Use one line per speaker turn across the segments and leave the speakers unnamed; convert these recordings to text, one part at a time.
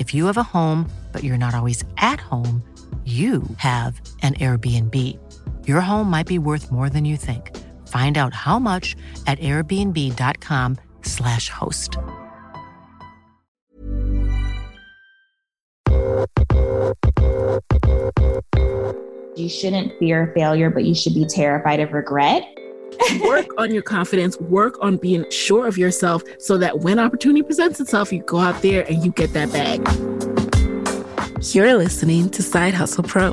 If you have a home, but you're not always at home, you have an Airbnb. Your home might be worth more than you think. Find out how much at airbnb.com/slash host.
You shouldn't fear failure, but you should be terrified of regret.
Work on your confidence, work on being sure of yourself so that when opportunity presents itself, you go out there and you get that bag.
You're listening to Side Hustle Pro,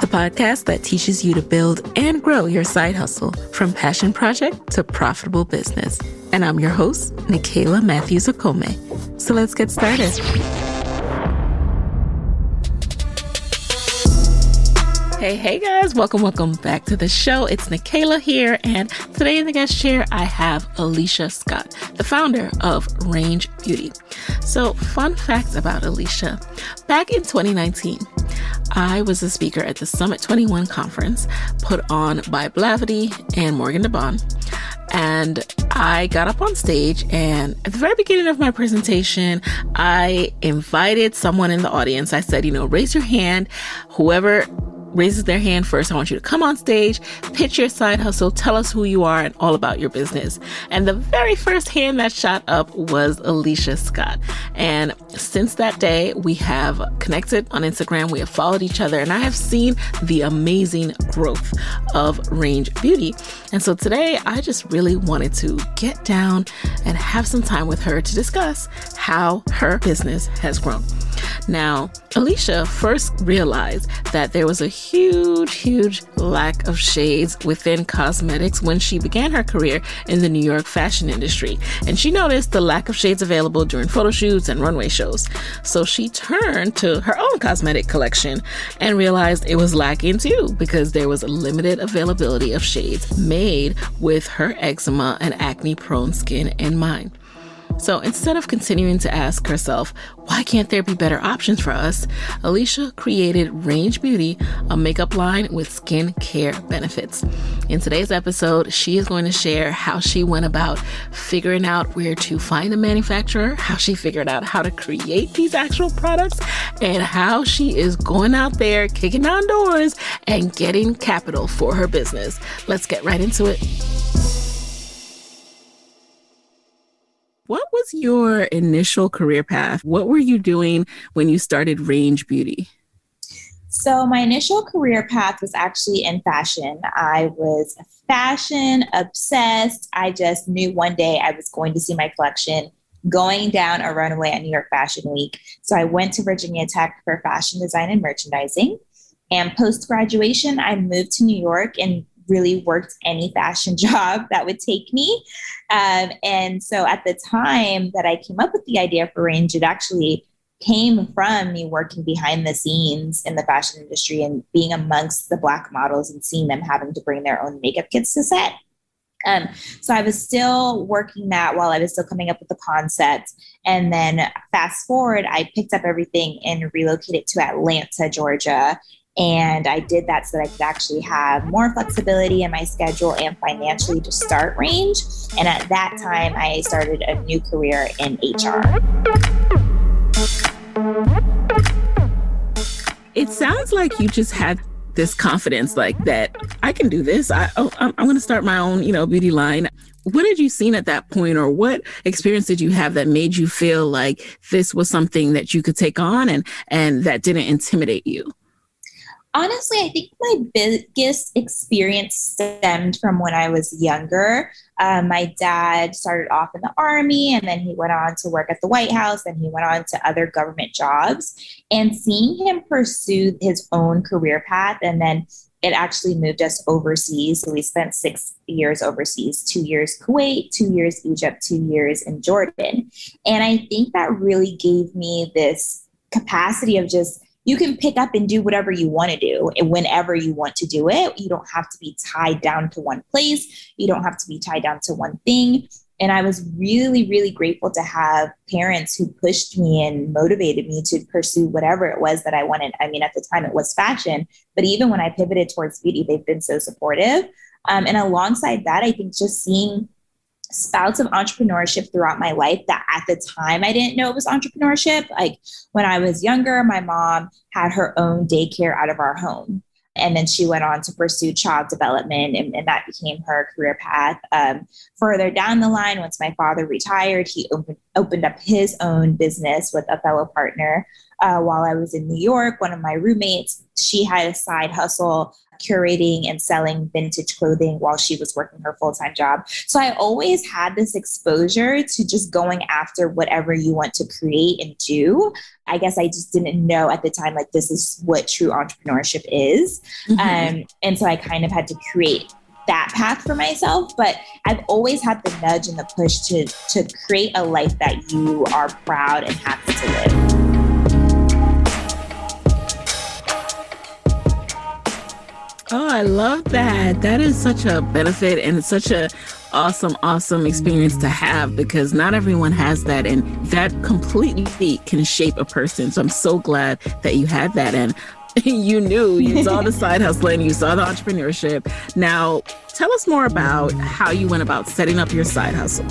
the podcast that teaches you to build and grow your side hustle from passion project to profitable business. And I'm your host, Nicaila Matthews Okome. So let's get started. Hey, hey guys, welcome, welcome back to the show. It's Nicaila here, and today in the guest chair, I have Alicia Scott, the founder of Range Beauty. So, fun fact about Alicia back in 2019, I was a speaker at the Summit 21 conference put on by Blavity and Morgan DeBaun. And I got up on stage, and at the very beginning of my presentation, I invited someone in the audience. I said, you know, raise your hand, whoever raises their hand first, I want you to come on stage, pitch your side hustle, tell us who you are and all about your business. And the very first hand that shot up was Alicia Scott. And since that day, we have connected on Instagram, we have followed each other, and I have seen the amazing growth of Range Beauty. And so today, I just really wanted to get down and have some time with her to discuss how her business has grown. Now, Alicia first realized that there was a huge, huge lack of shades within cosmetics when she began her career in the New York fashion industry. And she noticed the lack of shades available during photo shoots and runway shows. So she turned to her own cosmetic collection and realized it was lacking too because there was a limited availability of shades made with her eczema and acne prone skin in mind. So instead of continuing to ask herself, why can't there be better options for us? Alicia created Range Beauty, a makeup line with skin care benefits. In today's episode, she is going to share how she went about figuring out where to find a manufacturer, how she figured out how to create these actual products, and how she is going out there kicking down doors and getting capital for her business. Let's get right into it. What was your initial career path? What were you doing when you started Range Beauty?
So, my initial career path was actually in fashion. I was fashion obsessed. I just knew one day I was going to see my collection going down a runway at New York Fashion Week. So I went to Virginia Tech for fashion design and merchandising. And post graduation, I moved to New York and really worked any fashion job that would take me. Um, and so at the time that I came up with the idea for Range, it actually came from me working behind the scenes in the fashion industry and being amongst the Black models and seeing them having to bring their own makeup kits to set. Um, so I was still working that while I was still coming up with the concept. And then fast forward, I picked up everything and relocated to Atlanta, Georgia. And I did that so that I could actually have more flexibility in my schedule and financially to start range. And at that time, I started a new career in HR.
It sounds like you just had this confidence like that I can do this. I oh, I'm, I'm going to start my own, you know, beauty line. What had you seen at that point or what experience did you have that made you feel like this was something that you could take on and and that didn't intimidate you?
Honestly, I think my biggest experience stemmed from when I was younger. Um, my dad started off in the army and then he went on to work at the White House and he went on to other government jobs. And seeing him pursue his own career path and then it actually moved us overseas. So we spent six years overseas two years Kuwait, two years Egypt, two years in Jordan. And I think that really gave me this capacity of just you can pick up and do whatever you want to do and whenever you want to do it. You don't have to be tied down to one place. You don't have to be tied down to one thing. And I was really, really grateful to have parents who pushed me and motivated me to pursue whatever it was that I wanted. I mean, at the time it was fashion, but even when I pivoted towards beauty, they've been so supportive. Um, and alongside that, I think just seeing spouts of entrepreneurship throughout my life that at the time I didn't know it was entrepreneurship. Like when I was younger, my mom had her own daycare out of our home. And then she went on to pursue child development, and, and that became her career path. Um, further down the line, once my father retired, he opened, opened up his own business with a fellow partner. Uh, while I was in New York, one of my roommates, she had a side hustle curating and selling vintage clothing while she was working her full time job. So I always had this exposure to just going after whatever you want to create and do. I guess I just didn't know at the time, like, this is what true entrepreneurship is. Mm-hmm. Um, and so I kind of had to create that path for myself but i've always had the nudge and the push to to create a life that you are proud and happy to live
Oh, I love that. That is such a benefit and such a awesome, awesome experience to have because not everyone has that. And that completely can shape a person. So I'm so glad that you had that. And you knew, you saw the side hustling, you saw the entrepreneurship. Now, tell us more about how you went about setting up your side hustle.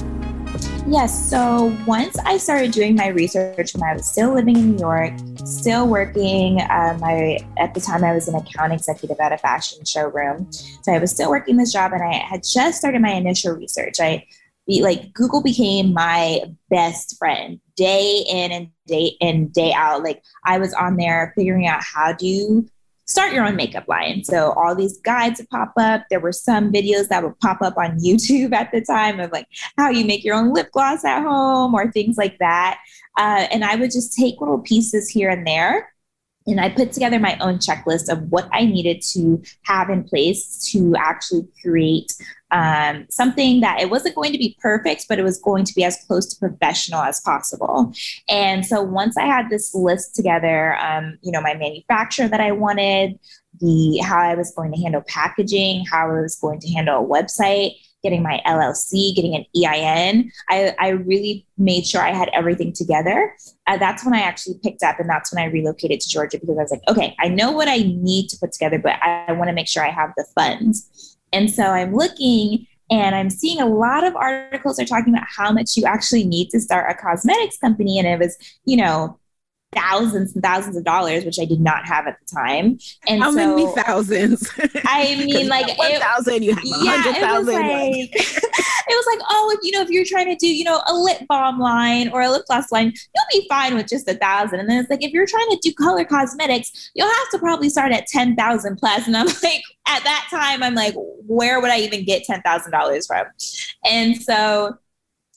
Yes. So once I started doing my research when I was still living in New York, still working, um, I at the time I was an account executive at a fashion showroom. So I was still working this job, and I had just started my initial research. I be like Google became my best friend day in and day in day out. Like I was on there figuring out how do start your own makeup line. So all these guides would pop up. There were some videos that would pop up on YouTube at the time of like how you make your own lip gloss at home or things like that. Uh, and I would just take little pieces here and there and I put together my own checklist of what I needed to have in place to actually create um, something that it wasn't going to be perfect, but it was going to be as close to professional as possible. And so once I had this list together, um, you know, my manufacturer that I wanted, the how I was going to handle packaging, how I was going to handle a website, getting my LLC, getting an EIN. I, I really made sure I had everything together. Uh, that's when I actually picked up, and that's when I relocated to Georgia because I was like, okay, I know what I need to put together, but I, I want to make sure I have the funds. And so I'm looking and I'm seeing a lot of articles are talking about how much you actually need to start a cosmetics company. And it was, you know, thousands and thousands of dollars, which I did not have at the time. And
how
so,
many thousands?
I mean, like
one thousand, you have
yeah, it was like it was like, oh, if you know, if you're trying to do, you know, a lip balm line or a lip gloss line, you'll be fine with just a thousand. And then it's like, if you're trying to do color cosmetics, you'll have to probably start at 10,000 plus. And I'm like, at that time, I'm like, where would I even get $10,000 from? And so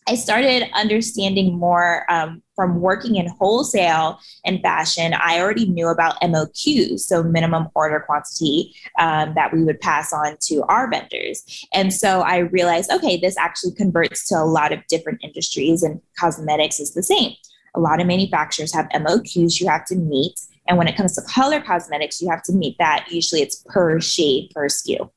I started understanding more um, from working in wholesale and fashion. I already knew about MOQs, so minimum order quantity um, that we would pass on to our vendors. And so I realized, okay, this actually converts to a lot of different industries, and cosmetics is the same. A lot of manufacturers have MOQs you have to meet. And when it comes to color cosmetics, you have to meet that. Usually it's per shade, per SKU.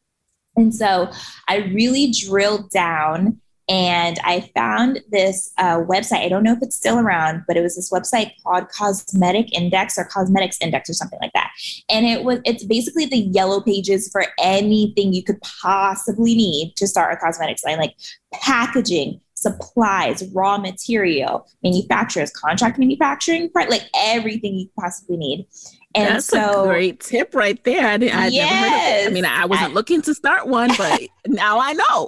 And so I really drilled down and I found this uh, website. I don't know if it's still around, but it was this website called Cosmetic Index or Cosmetics Index or something like that. And it was it's basically the yellow pages for anything you could possibly need to start a cosmetics line, like packaging, supplies, raw material, manufacturers, contract manufacturing, like everything you possibly need.
And That's so, a great tip right there. I, didn't, I yes, never heard of it. I mean, I wasn't I, looking to start one, but now I know.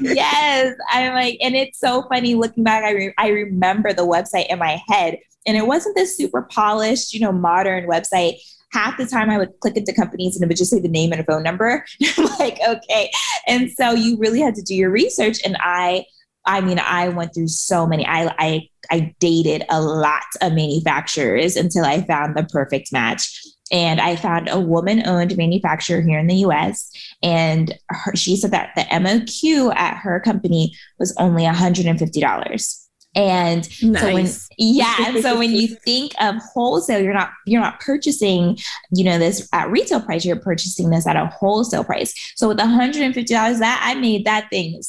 yes, I'm like, and it's so funny looking back. I re- I remember the website in my head, and it wasn't this super polished, you know, modern website. Half the time I would click into companies and it would just say the name and a phone number. Like, okay. And so you really had to do your research. And I I mean, I went through so many. I, I I dated a lot of manufacturers until I found the perfect match. And I found a woman owned manufacturer here in the US. And her, she said that the MOQ at her company was only $150. And nice. so when yeah, and so when you think of wholesale, you're not you're not purchasing, you know, this at retail price, you're purchasing this at a wholesale price. So with $150, that I made that thing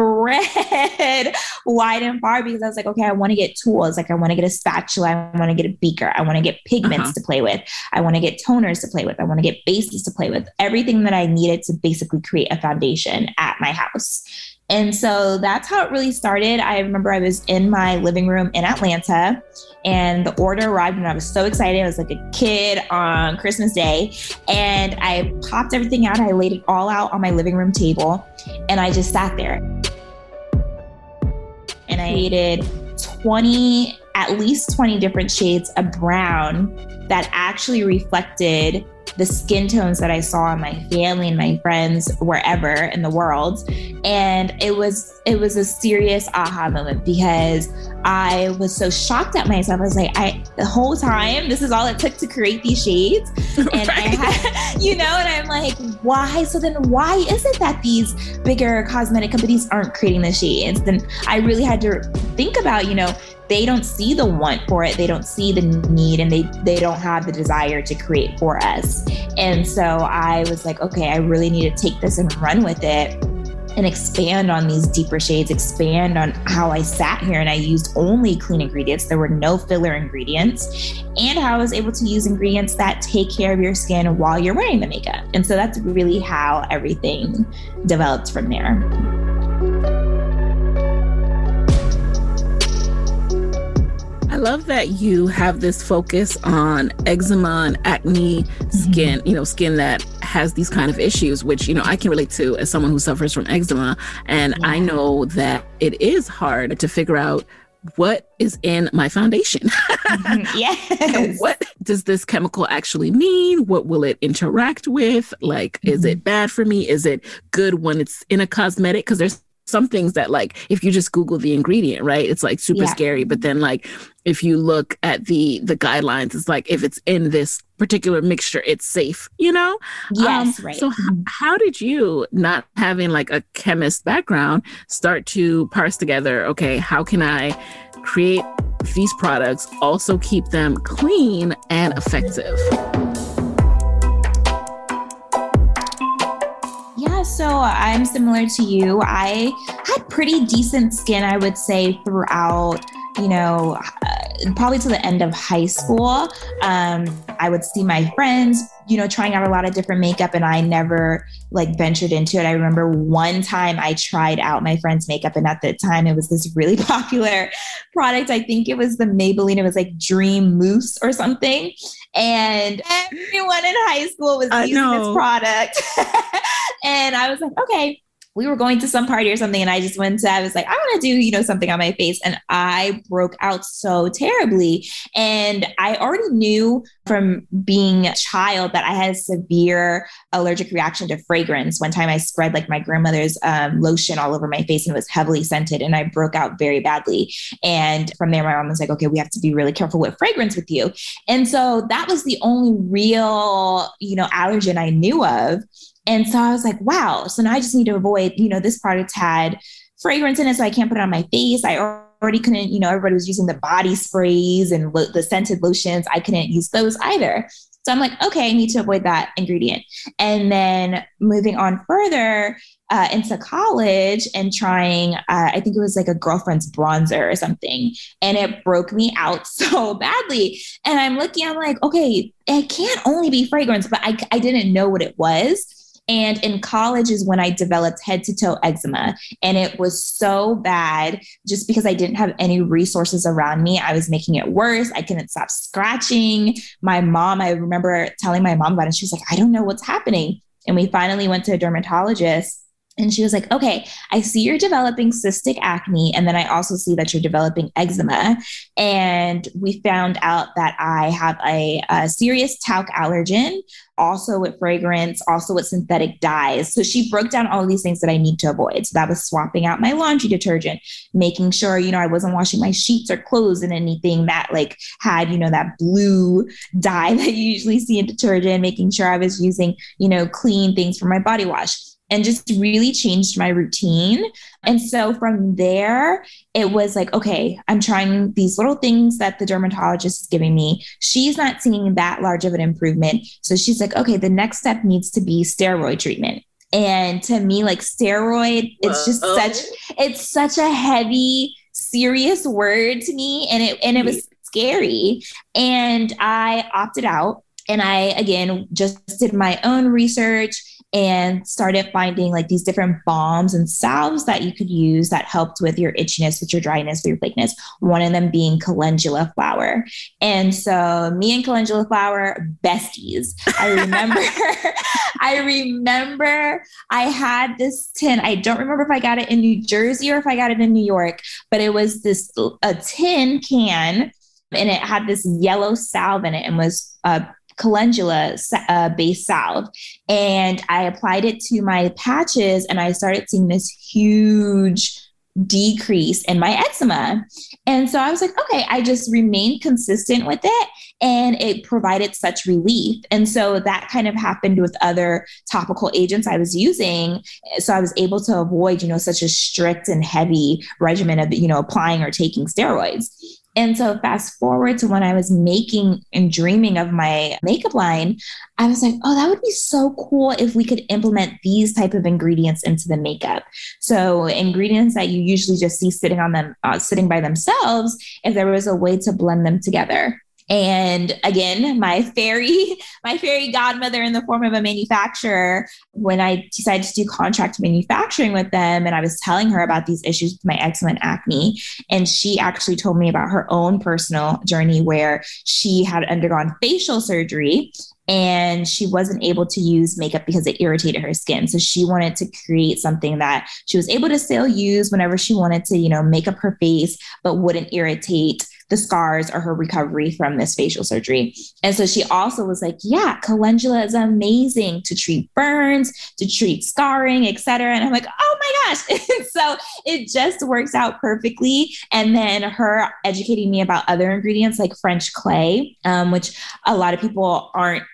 spread wide and far because I was like, okay, I want to get tools. Like I want to get a spatula. I want to get a beaker. I want to get pigments uh-huh. to play with. I want to get toners to play with. I want to get bases to play with. Everything that I needed to basically create a foundation at my house. And so that's how it really started. I remember I was in my living room in Atlanta and the order arrived and I was so excited. I was like a kid on Christmas Day. And I popped everything out. I laid it all out on my living room table and I just sat there. Created 20, at least 20 different shades of brown that actually reflected the skin tones that I saw in my family and my friends wherever in the world. And it was it was a serious aha moment because I was so shocked at myself. I was like, I the whole time this is all it took to create these shades. And right. I had, you know, and I'm like, why? So then why is it that these bigger cosmetic companies aren't creating the shades? Then I really had to think about, you know, they don't see the want for it they don't see the need and they they don't have the desire to create for us and so i was like okay i really need to take this and run with it and expand on these deeper shades, expand on how I sat here and I used only clean ingredients. There were no filler ingredients, and how I was able to use ingredients that take care of your skin while you're wearing the makeup. And so that's really how everything developed from there.
Love that you have this focus on eczema and acne skin, mm-hmm. you know, skin that has these kind of issues, which, you know, I can relate to as someone who suffers from eczema. And yeah. I know that it is hard to figure out what is in my foundation?
mm-hmm. Yes.
what does this chemical actually mean? What will it interact with? Like, mm-hmm. is it mm-hmm. bad for me? Is it good when it's in a cosmetic? Because there's some things that like if you just google the ingredient right it's like super yeah. scary but then like if you look at the the guidelines it's like if it's in this particular mixture it's safe you know
yes um, right
so h- mm-hmm. how did you not having like a chemist background start to parse together okay how can i create these products also keep them clean and effective
so I'm similar to you. I had pretty decent skin, I would say, throughout, you know, uh, probably to the end of high school. Um, I would see my friends, you know, trying out a lot of different makeup, and I never like ventured into it. I remember one time I tried out my friend's makeup, and at the time it was this really popular product. I think it was the Maybelline, it was like Dream Mousse or something. And everyone in high school was using this product. and I was like, okay, we were going to some party or something and I just went to, I was like, I want to do, you know, something on my face. And I broke out so terribly. And I already knew from being a child that I had a severe allergic reaction to fragrance. One time I spread like my grandmother's um, lotion all over my face and it was heavily scented and I broke out very badly. And from there, my mom was like, okay, we have to be really careful with fragrance with you. And so that was the only real, you know, allergen I knew of. And so I was like, wow. So now I just need to avoid, you know, this product had fragrance in it, so I can't put it on my face. I already couldn't, you know, everybody was using the body sprays and lo- the scented lotions. I couldn't use those either. So I'm like, okay, I need to avoid that ingredient. And then moving on further uh, into college and trying, uh, I think it was like a girlfriend's bronzer or something, and it broke me out so badly. And I'm looking, I'm like, okay, it can't only be fragrance, but I, I didn't know what it was. And in college is when I developed head to toe eczema. And it was so bad just because I didn't have any resources around me. I was making it worse. I couldn't stop scratching. My mom, I remember telling my mom about it. She was like, I don't know what's happening. And we finally went to a dermatologist and she was like, okay, I see you're developing cystic acne. And then I also see that you're developing eczema. And we found out that I have a, a, serious talc allergen, also with fragrance, also with synthetic dyes. So she broke down all these things that I need to avoid. So that was swapping out my laundry detergent, making sure, you know, I wasn't washing my sheets or clothes in anything that like had, you know, that blue dye that you usually see in detergent, making sure I was using, you know, clean things for my body wash and just really changed my routine. And so from there, it was like, okay, I'm trying these little things that the dermatologist is giving me. She's not seeing that large of an improvement. So she's like, okay, the next step needs to be steroid treatment. And to me, like steroid, it's just such it's such a heavy, serious word to me. And it and it was scary. And I opted out. And I again just did my own research and started finding like these different balms and salves that you could use that helped with your itchiness, with your dryness, with your flakiness. One of them being calendula flower. And so me and calendula flower, besties. I remember, I remember I had this tin. I don't remember if I got it in New Jersey or if I got it in New York, but it was this a tin can and it had this yellow salve in it and was uh, calendula uh, based salve and I applied it to my patches and I started seeing this huge decrease in my eczema. And so I was like, okay, I just remained consistent with it and it provided such relief. And so that kind of happened with other topical agents I was using. So I was able to avoid, you know, such a strict and heavy regimen of, you know, applying or taking steroids. And so fast forward to when I was making and dreaming of my makeup line, I was like, oh, that would be so cool if we could implement these type of ingredients into the makeup. So ingredients that you usually just see sitting on them, uh, sitting by themselves, if there was a way to blend them together. And again, my fairy, my fairy godmother in the form of a manufacturer, when I decided to do contract manufacturing with them, and I was telling her about these issues with my eczema acne, and she actually told me about her own personal journey where she had undergone facial surgery and she wasn't able to use makeup because it irritated her skin. So she wanted to create something that she was able to still use whenever she wanted to, you know, make up her face, but wouldn't irritate the scars or her recovery from this facial surgery. And so she also was like, yeah, calendula is amazing to treat burns, to treat scarring, etc. And I'm like, oh my gosh. so it just works out perfectly. And then her educating me about other ingredients like French clay, um, which a lot of people aren't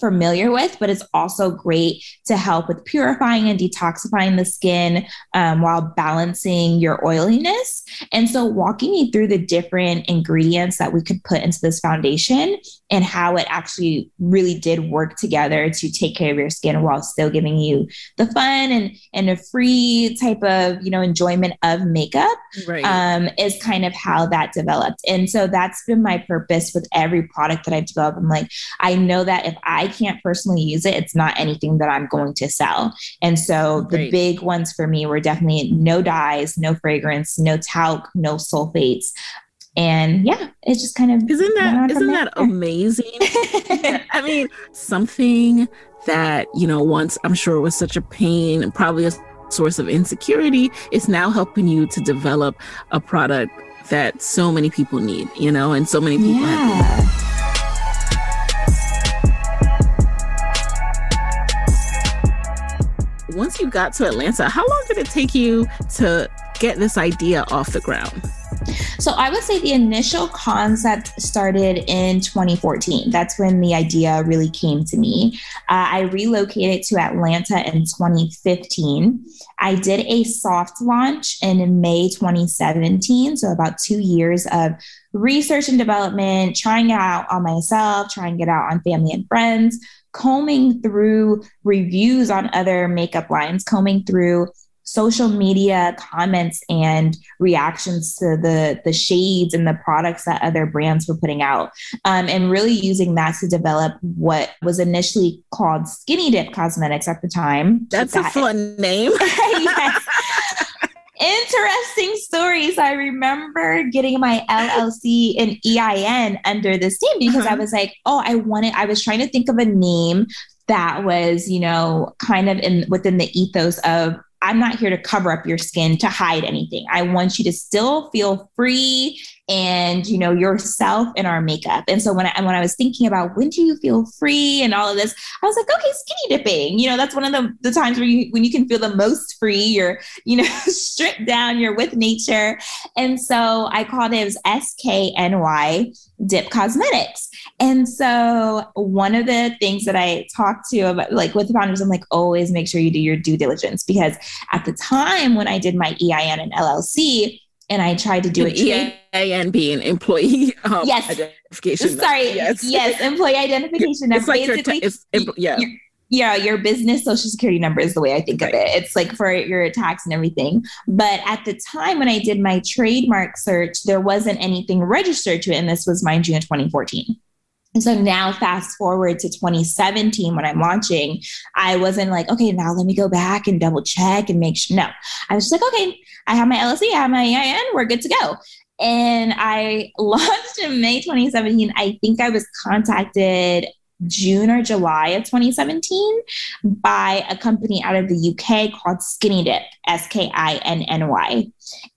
familiar with, but it's also great to help with purifying and detoxifying the skin um, while balancing your oiliness. And so, walking me through the different ingredients that we could put into this foundation and how it actually really did work together to take care of your skin while still giving you the fun and and a free type of you know enjoyment of makeup right. um, is kind of how that developed. And so that's been my purpose with every product that I've developed. I'm like, I know that if I can't personally use it, it's not anything that I'm going to sell. And so the right. big ones for me were definitely no dyes, no fragrance, no talc, no sulfates and yeah it just kind of
isn't that isn't that amazing i mean something that you know once i'm sure was such a pain and probably a source of insecurity, it's now helping you to develop a product that so many people need, you know, and so many people yeah. have. Once you got to Atlanta, how long did it take you to get this idea off the ground?
So I would say the initial concept started in 2014. That's when the idea really came to me. Uh, I relocated to Atlanta in 2015. I did a soft launch in May 2017. So about two years of research and development, trying it out on myself, trying it out on family and friends, combing through reviews on other makeup lines, combing through social media comments and reactions to the the shades and the products that other brands were putting out um, and really using that to develop what was initially called skinny dip cosmetics at the time.
That's that, a fun name. Yes
interesting stories. I remember getting my LLC and EIN under this name because uh-huh. I was like, oh, I wanted, I was trying to think of a name that was, you know, kind of in within the ethos of I'm not here to cover up your skin to hide anything. I want you to still feel free and you know yourself in our makeup. And so when I when I was thinking about when do you feel free and all of this, I was like, okay, skinny dipping. You know, that's one of the, the times where you when you can feel the most free. You're you know stripped down. You're with nature. And so I called it, SKNY Dip Cosmetics. And so one of the things that I talked to about like with the founders, I'm like, always make sure you do your due diligence because at the time when I did my EIN and LLC, and I tried to do it.
EIN being employee um,
yes.
identification.
Sorry, yes, yes, employee identification.
It's like Basically, your t- it's, yeah.
yeah, your business social security number is the way I think right. of it. It's like for your tax and everything. But at the time when I did my trademark search, there wasn't anything registered to it. And this was mind you in 2014. And so now, fast forward to 2017 when I'm launching, I wasn't like, okay, now let me go back and double check and make sure. No, I was just like, okay, I have my LLC, I have my EIN, we're good to go. And I launched in May 2017. I think I was contacted June or July of 2017 by a company out of the UK called Skinny Dip, S K I N N Y.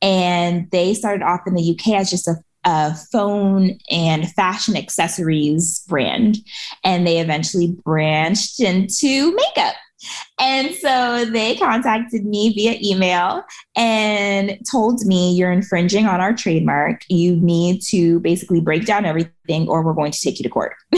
And they started off in the UK as just a a phone and fashion accessories brand. And they eventually branched into makeup. And so they contacted me via email and told me, You're infringing on our trademark. You need to basically break down everything, or we're going to take you to court.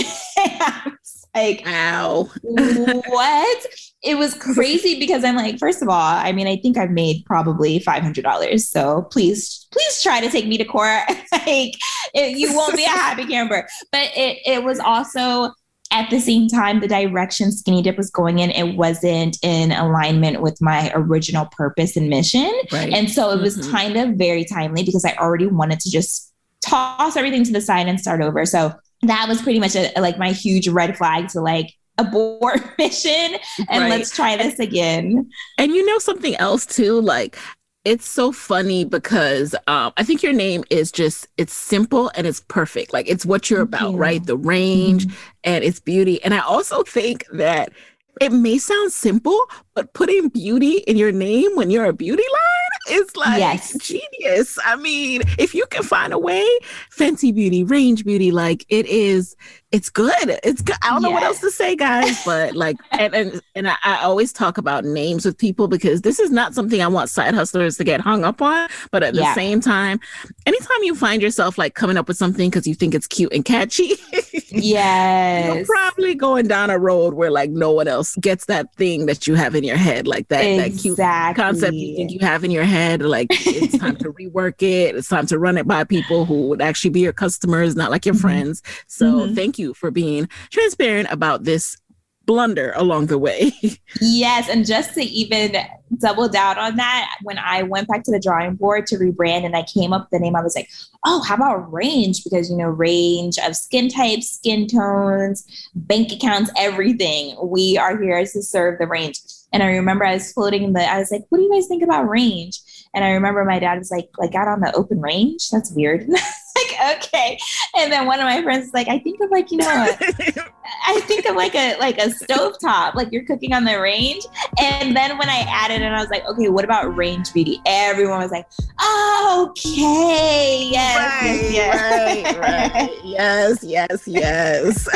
like,
ow.
what? It was crazy because I'm like, first of all, I mean, I think I've made probably $500. So please, please try to take me to court. like, it, you won't be a happy camper. But it, it was also, at the same time, the direction Skinny Dip was going in, it wasn't in alignment with my original purpose and mission. Right. And so it was mm-hmm. kind of very timely because I already wanted to just toss everything to the side and start over. So that was pretty much a, like my huge red flag to like abort mission and right. let's try this again.
And you know something else too, like it's so funny because um, I think your name is just it's simple and it's perfect. Like it's what you're about, yeah. right? The range mm-hmm. and it's beauty. And I also think that it may sound simple, but putting beauty in your name when you're a beauty line is like yes. genius. I mean, if you can find a way, Fenty Beauty, Range Beauty, like it is it's good. It's good. I don't know what else to say, guys, but like, and and, and I, I, always talk about names with people because this is not something I want side hustlers to get hung up on. But at yeah. the same time, anytime you find yourself like coming up with something because you think it's cute and catchy,
yes,
you're probably going down a road where like no one else gets that thing that you have in your head, like that exactly. that cute concept you think you have in your head. Like it's time to rework it. It's time to run it by people who would actually be your customers, not like your mm-hmm. friends. So mm-hmm. thank you you for being transparent about this blunder along the way.
yes. And just to even double down on that, when I went back to the drawing board to rebrand and I came up with the name, I was like, oh, how about range? Because, you know, range of skin types, skin tones, bank accounts, everything. We are here to serve the range. And I remember I was floating the, I was like, what do you guys think about range? And I remember my dad was like, like out on the open range? That's weird. okay. And then one of my friends is like, I think of like, you know, I think of like a like a stove top, like you're cooking on the range. And then when I added and I was like, okay, what about range beauty? Everyone was like, okay, yes,
right,
yes,
yes. Right, right. yes, yes, yes.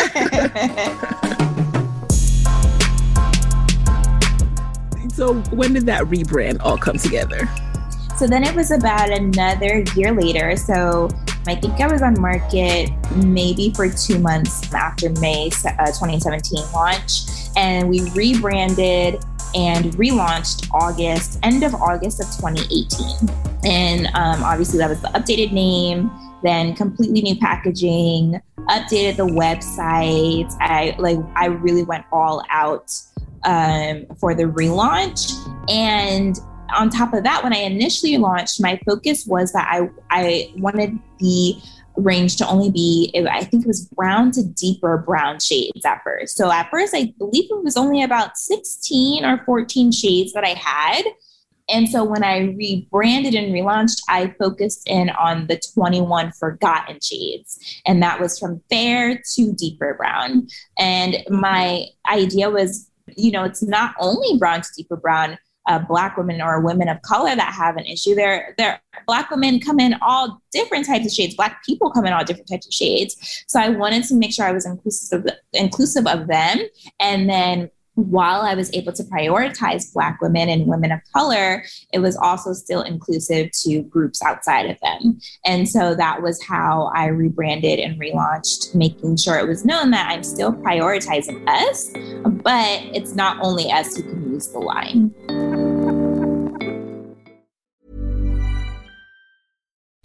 so when did that rebrand all come together?
So then it was about another year later. So I think I was on market maybe for two months after May uh, 2017 launch. And we rebranded and relaunched August, end of August of 2018. And um, obviously, that was the updated name, then completely new packaging, updated the website. I like, I really went all out um, for the relaunch. And on top of that, when I initially launched, my focus was that I, I wanted the range to only be, I think it was brown to deeper brown shades at first. So at first, I believe it was only about 16 or 14 shades that I had. And so when I rebranded and relaunched, I focused in on the 21 forgotten shades. And that was from fair to deeper brown. And my idea was, you know, it's not only brown to deeper brown, uh, black women or women of color that have an issue. There, there, black women come in all different types of shades. Black people come in all different types of shades. So I wanted to make sure I was inclusive, inclusive of them, and then while I was able to prioritize Black women and women of color, it was also still inclusive to groups outside of them. And so that was how I rebranded and relaunched, making sure it was known that I'm still prioritizing us, but it's not only us who can use the line.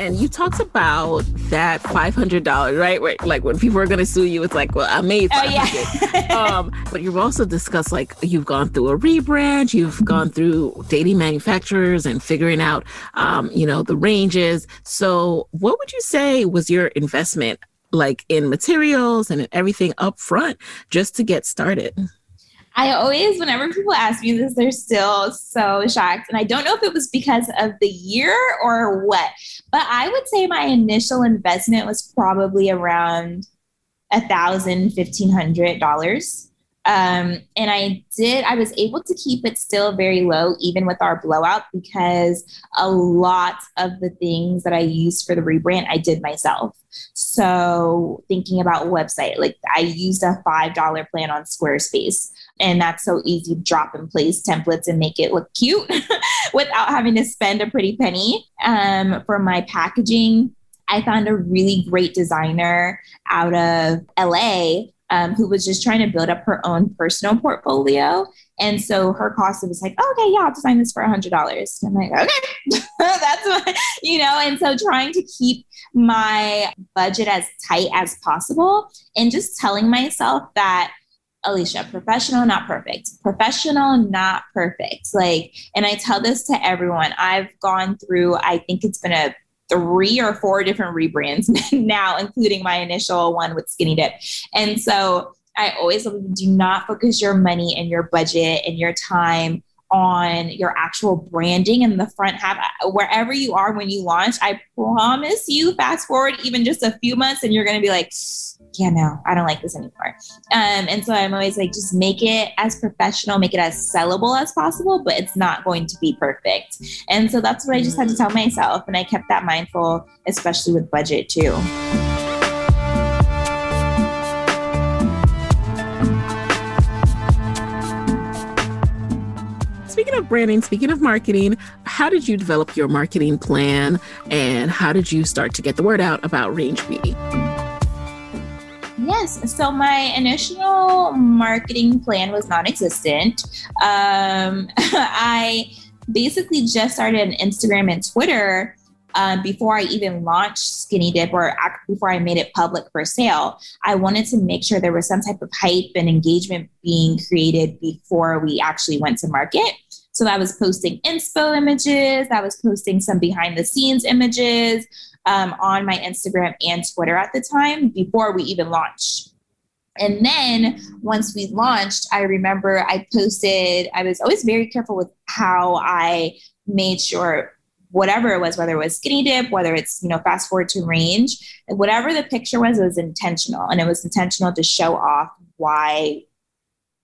And you talked about that five hundred dollars, right? Where, like when people are going to sue you, it's like, well, I made.
Oh yeah.
um, but you've also discussed like you've gone through a rebrand, you've mm-hmm. gone through dating manufacturers and figuring out, um, you know, the ranges. So, what would you say was your investment like in materials and in everything up front just to get started?
I always, whenever people ask me this, they're still so shocked. And I don't know if it was because of the year or what, but I would say my initial investment was probably around a thousand, fifteen hundred dollars. Um, and I did, I was able to keep it still very low, even with our blowout, because a lot of the things that I used for the rebrand, I did myself. So thinking about website, like I used a $5 plan on Squarespace. And that's so easy drop in place templates and make it look cute without having to spend a pretty penny. Um, for my packaging, I found a really great designer out of LA um, who was just trying to build up her own personal portfolio. And so her cost was like, okay, yeah, I'll design this for a hundred dollars. I'm like, okay, that's what, you know, and so trying to keep my budget as tight as possible and just telling myself that Alicia, professional, not perfect. Professional, not perfect. Like, and I tell this to everyone. I've gone through, I think it's been a three or four different rebrands now, including my initial one with Skinny Dip. And so I always do not focus your money and your budget and your time on your actual branding in the front half wherever you are when you launch i promise you fast forward even just a few months and you're going to be like yeah no i don't like this anymore. Um, and so i'm always like just make it as professional make it as sellable as possible but it's not going to be perfect. And so that's what i just had to tell myself and i kept that mindful especially with budget too.
Speaking of branding, speaking of marketing, how did you develop your marketing plan and how did you start to get the word out about Range Beauty?
Yes. So my initial marketing plan was non existent. Um, I basically just started an Instagram and Twitter um, before I even launched Skinny Dip or before I made it public for sale, I wanted to make sure there was some type of hype and engagement being created before we actually went to market. So I was posting inspo images, I was posting some behind the scenes images um, on my Instagram and Twitter at the time before we even launched. And then once we launched, I remember I posted, I was always very careful with how I made sure whatever it was, whether it was skinny dip, whether it's, you know, fast forward to range, whatever the picture was, it was intentional. And it was intentional to show off why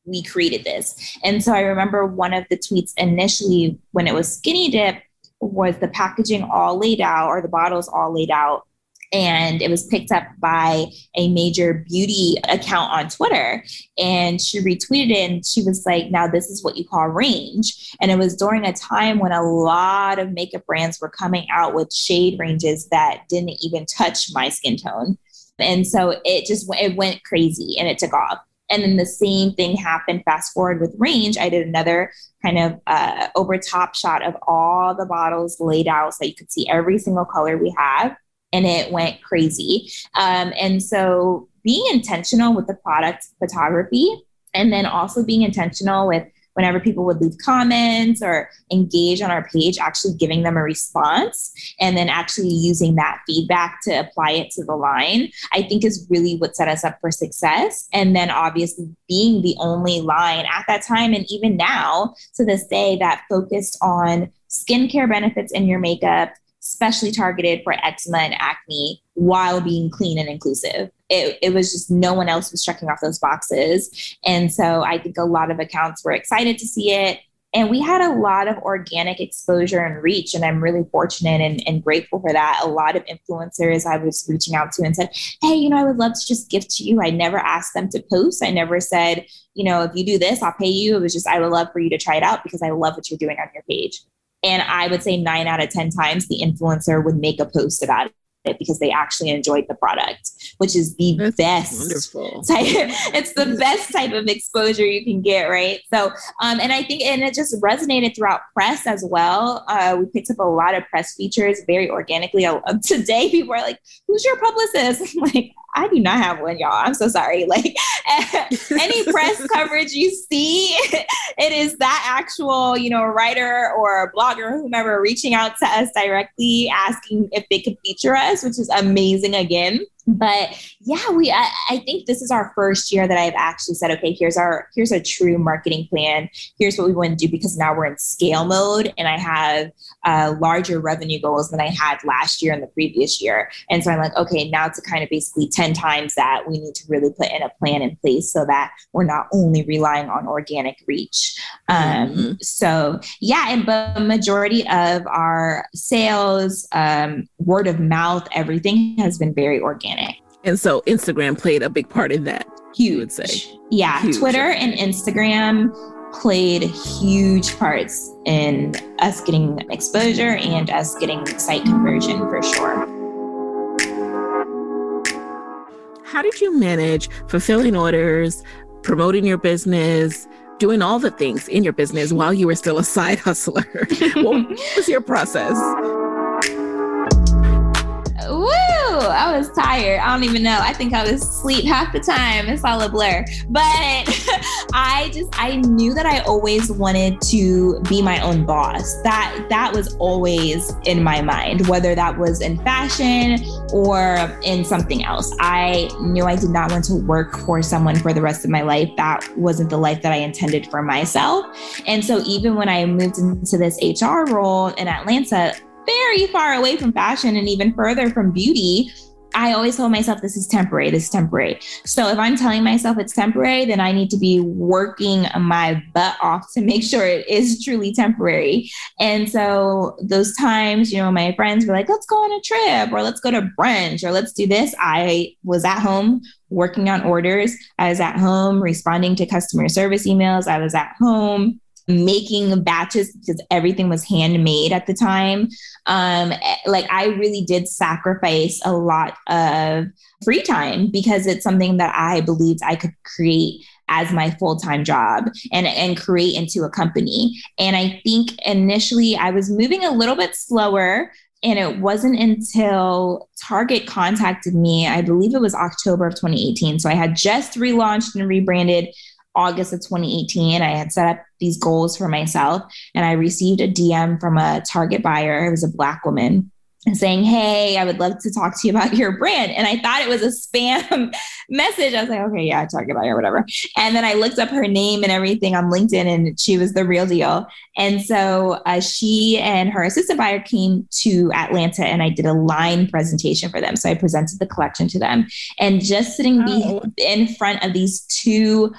we created this. And so I remember one of the tweets initially when it was skinny dip was the packaging all laid out or the bottles all laid out. And it was picked up by a major beauty account on Twitter. And she retweeted it and she was like, Now, this is what you call range. And it was during a time when a lot of makeup brands were coming out with shade ranges that didn't even touch my skin tone. And so it just it went crazy and it took off. And then the same thing happened fast forward with range. I did another kind of uh, over top shot of all the bottles laid out so you could see every single color we have. And it went crazy. Um, and so being intentional with the product photography and then also being intentional with whenever people would leave comments or engage on our page, actually giving them a response and then actually using that feedback to apply it to the line, I think is really what set us up for success. And then obviously being the only line at that time and even now to this day that focused on skincare benefits in your makeup especially targeted for eczema and acne while being clean and inclusive. It, it was just no one else was checking off those boxes. And so I think a lot of accounts were excited to see it. And we had a lot of organic exposure and reach. And I'm really fortunate and, and grateful for that. A lot of influencers I was reaching out to and said, Hey, you know, I would love to just gift to you. I never asked them to post. I never said, you know, if you do this, I'll pay you. It was just, I would love for you to try it out because I love what you're doing on your page. And I would say nine out of 10 times the influencer would make a post about it because they actually enjoyed the product, which is the That's best. Wonderful. Type, it's the best type of exposure you can get, right? So, um, and I think, and it just resonated throughout press as well. Uh, we picked up a lot of press features very organically. Uh, today, people are like, "Who's your publicist?" I'm like, I do not have one, y'all. I'm so sorry. Like any press coverage you see, it is that actual, you know, writer or blogger, whomever, reaching out to us directly, asking if they could feature us, which is amazing again. but yeah we I, I, think this is our first year that i've actually said okay here's our here's a true marketing plan here's what we want to do because now we're in scale mode and i have uh, larger revenue goals than i had last year and the previous year and so i'm like okay now to kind of basically 10 times that we need to really put in a plan in place so that we're not only relying on organic reach um, mm-hmm. so yeah and but majority of our sales um, word of mouth everything has been very organic.
And so Instagram played a big part in that.
Huge.
would say.
Yeah. Huge. Twitter and Instagram played huge parts in us getting exposure and us getting site conversion for sure.
How did you manage fulfilling orders, promoting your business, doing all the things in your business while you were still a side hustler? what was your process?
I was tired. I don't even know. I think I was asleep half the time. It's all a blur. But I just I knew that I always wanted to be my own boss. That that was always in my mind, whether that was in fashion or in something else. I knew I did not want to work for someone for the rest of my life. That wasn't the life that I intended for myself. And so even when I moved into this HR role in Atlanta, very far away from fashion and even further from beauty, I always told myself this is temporary, this is temporary. So if I'm telling myself it's temporary, then I need to be working my butt off to make sure it is truly temporary. And so those times, you know, my friends were like, let's go on a trip or let's go to brunch or let's do this. I was at home working on orders. I was at home responding to customer service emails. I was at home making batches because everything was handmade at the time. Um, like I really did sacrifice a lot of free time because it's something that I believed I could create as my full-time job and and create into a company. And I think initially I was moving a little bit slower and it wasn't until Target contacted me, I believe it was October of 2018. So I had just relaunched and rebranded August of 2018. I had set up these goals for myself and I received a DM from a Target buyer. It was a Black woman saying, Hey, I would love to talk to you about your brand. And I thought it was a spam message. I was like, Okay, yeah, talk Target buyer, whatever. And then I looked up her name and everything on LinkedIn and she was the real deal. And so uh, she and her assistant buyer came to Atlanta and I did a line presentation for them. So I presented the collection to them. And just sitting oh. in front of these two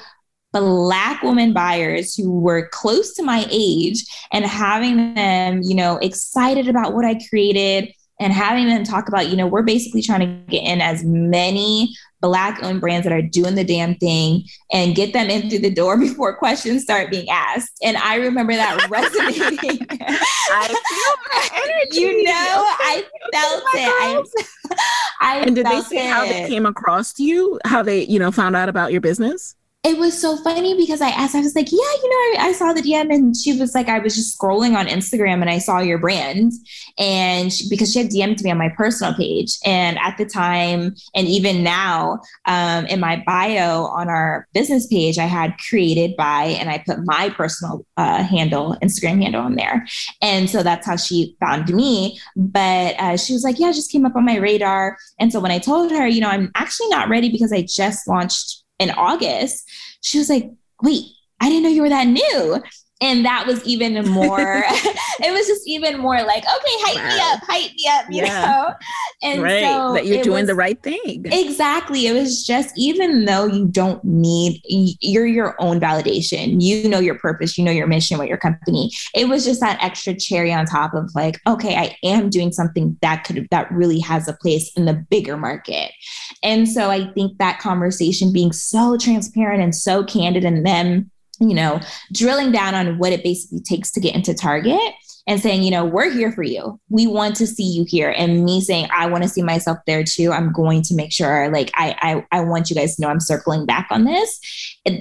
black women buyers who were close to my age and having them, you know, excited about what I created and having them talk about, you know, we're basically trying to get in as many black owned brands that are doing the damn thing and get them in through the door before questions start being asked. And I remember that resonating. I feel energy. You know, I felt it. I,
I and did they say it. how they came across to you? How they, you know, found out about your business?
It was so funny because I asked, I was like, yeah, you know, I, I, saw the DM and she was like, I was just scrolling on Instagram and I saw your brand. And she, because she had DM'd me on my personal page. And at the time, and even now, um, in my bio on our business page, I had created by, and I put my personal uh, handle, Instagram handle on there. And so that's how she found me. But uh, she was like, yeah, just came up on my radar. And so when I told her, you know, I'm actually not ready because I just launched in August, she was like, wait, I didn't know you were that new. And that was even more, it was just even more like, okay, hype wow. me up, hype me up, you yeah. know?
And right. so that you're doing was, the right thing.
Exactly. It was just, even though you don't need, you're your own validation, you know your purpose, you know your mission with your company. It was just that extra cherry on top of like, okay, I am doing something that could, that really has a place in the bigger market. And so I think that conversation being so transparent and so candid and them you know, drilling down on what it basically takes to get into Target and saying, you know, we're here for you. We want to see you here. And me saying, I want to see myself there too. I'm going to make sure, like, I, I, I want you guys to know I'm circling back on this.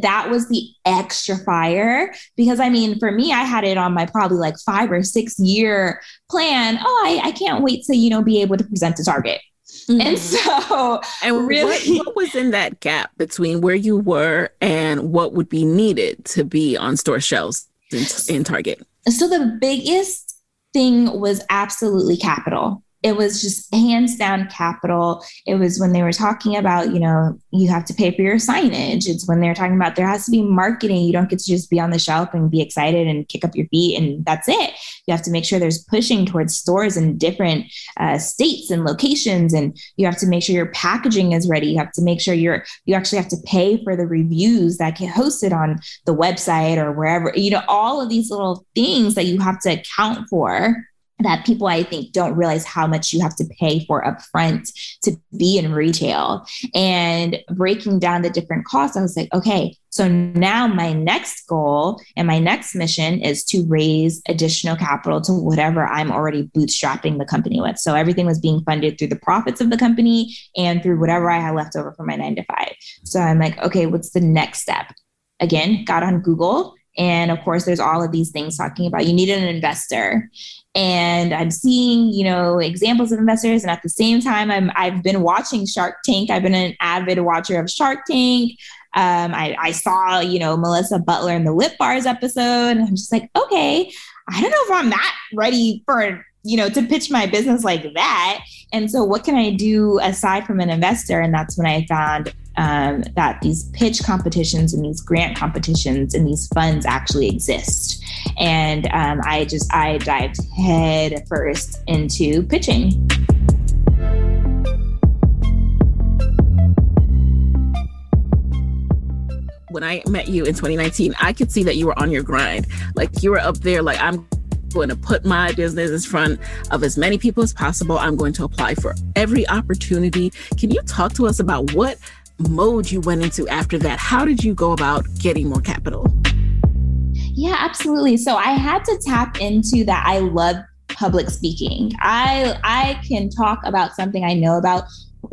That was the extra fire because I mean, for me, I had it on my probably like five or six year plan. Oh, I, I can't wait to, you know, be able to present to Target. Mm-hmm. And so,
and really, what, what, was in that gap between where you were and what would be needed to be on store shelves in, in Target?
So, the biggest thing was absolutely capital it was just hands down capital. It was when they were talking about, you know, you have to pay for your signage. It's when they're talking about there has to be marketing. You don't get to just be on the shelf and be excited and kick up your feet and that's it. You have to make sure there's pushing towards stores in different uh, states and locations, and you have to make sure your packaging is ready. You have to make sure you're you actually have to pay for the reviews that get hosted on the website or wherever. You know, all of these little things that you have to account for that people I think don't realize how much you have to pay for upfront to be in retail. And breaking down the different costs, I was like, okay, so now my next goal and my next mission is to raise additional capital to whatever I'm already bootstrapping the company with. So everything was being funded through the profits of the company and through whatever I had left over from my nine to five. So I'm like, okay, what's the next step? Again, got on Google and of course, there's all of these things talking about you need an investor. And I'm seeing, you know, examples of investors. And at the same time, I'm I've been watching Shark Tank. I've been an avid watcher of Shark Tank. Um, I, I saw, you know, Melissa Butler in the Lip Bar's episode. And I'm just like, okay, I don't know if I'm that ready for you know, to pitch my business like that. And so, what can I do aside from an investor? And that's when I found um, that these pitch competitions and these grant competitions and these funds actually exist. And um, I just I dived head first into pitching.
When I met you in 2019, I could see that you were on your grind. Like you were up there, like I'm going to put my business in front of as many people as possible. I'm going to apply for every opportunity. Can you talk to us about what mode you went into after that? How did you go about getting more capital?
Yeah, absolutely. So I had to tap into that. I love public speaking. I I can talk about something I know about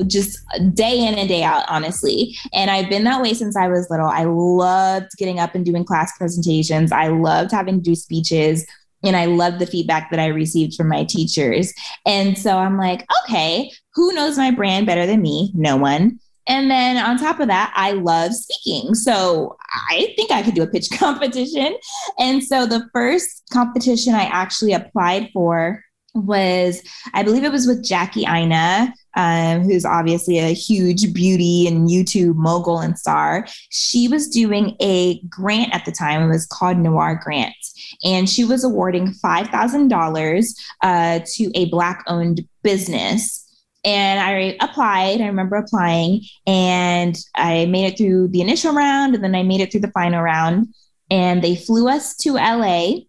just day in and day out, honestly. And I've been that way since I was little. I loved getting up and doing class presentations. I loved having to do speeches and I love the feedback that I received from my teachers. And so I'm like, okay, who knows my brand better than me? No one. And then on top of that, I love speaking. So I think I could do a pitch competition. And so the first competition I actually applied for was, I believe it was with Jackie Aina, um, who's obviously a huge beauty and YouTube mogul and star. She was doing a grant at the time. It was called Noir Grant. And she was awarding $5,000 uh, to a Black owned business and I applied. I remember applying and I made it through the initial round and then I made it through the final round. And they flew us to LA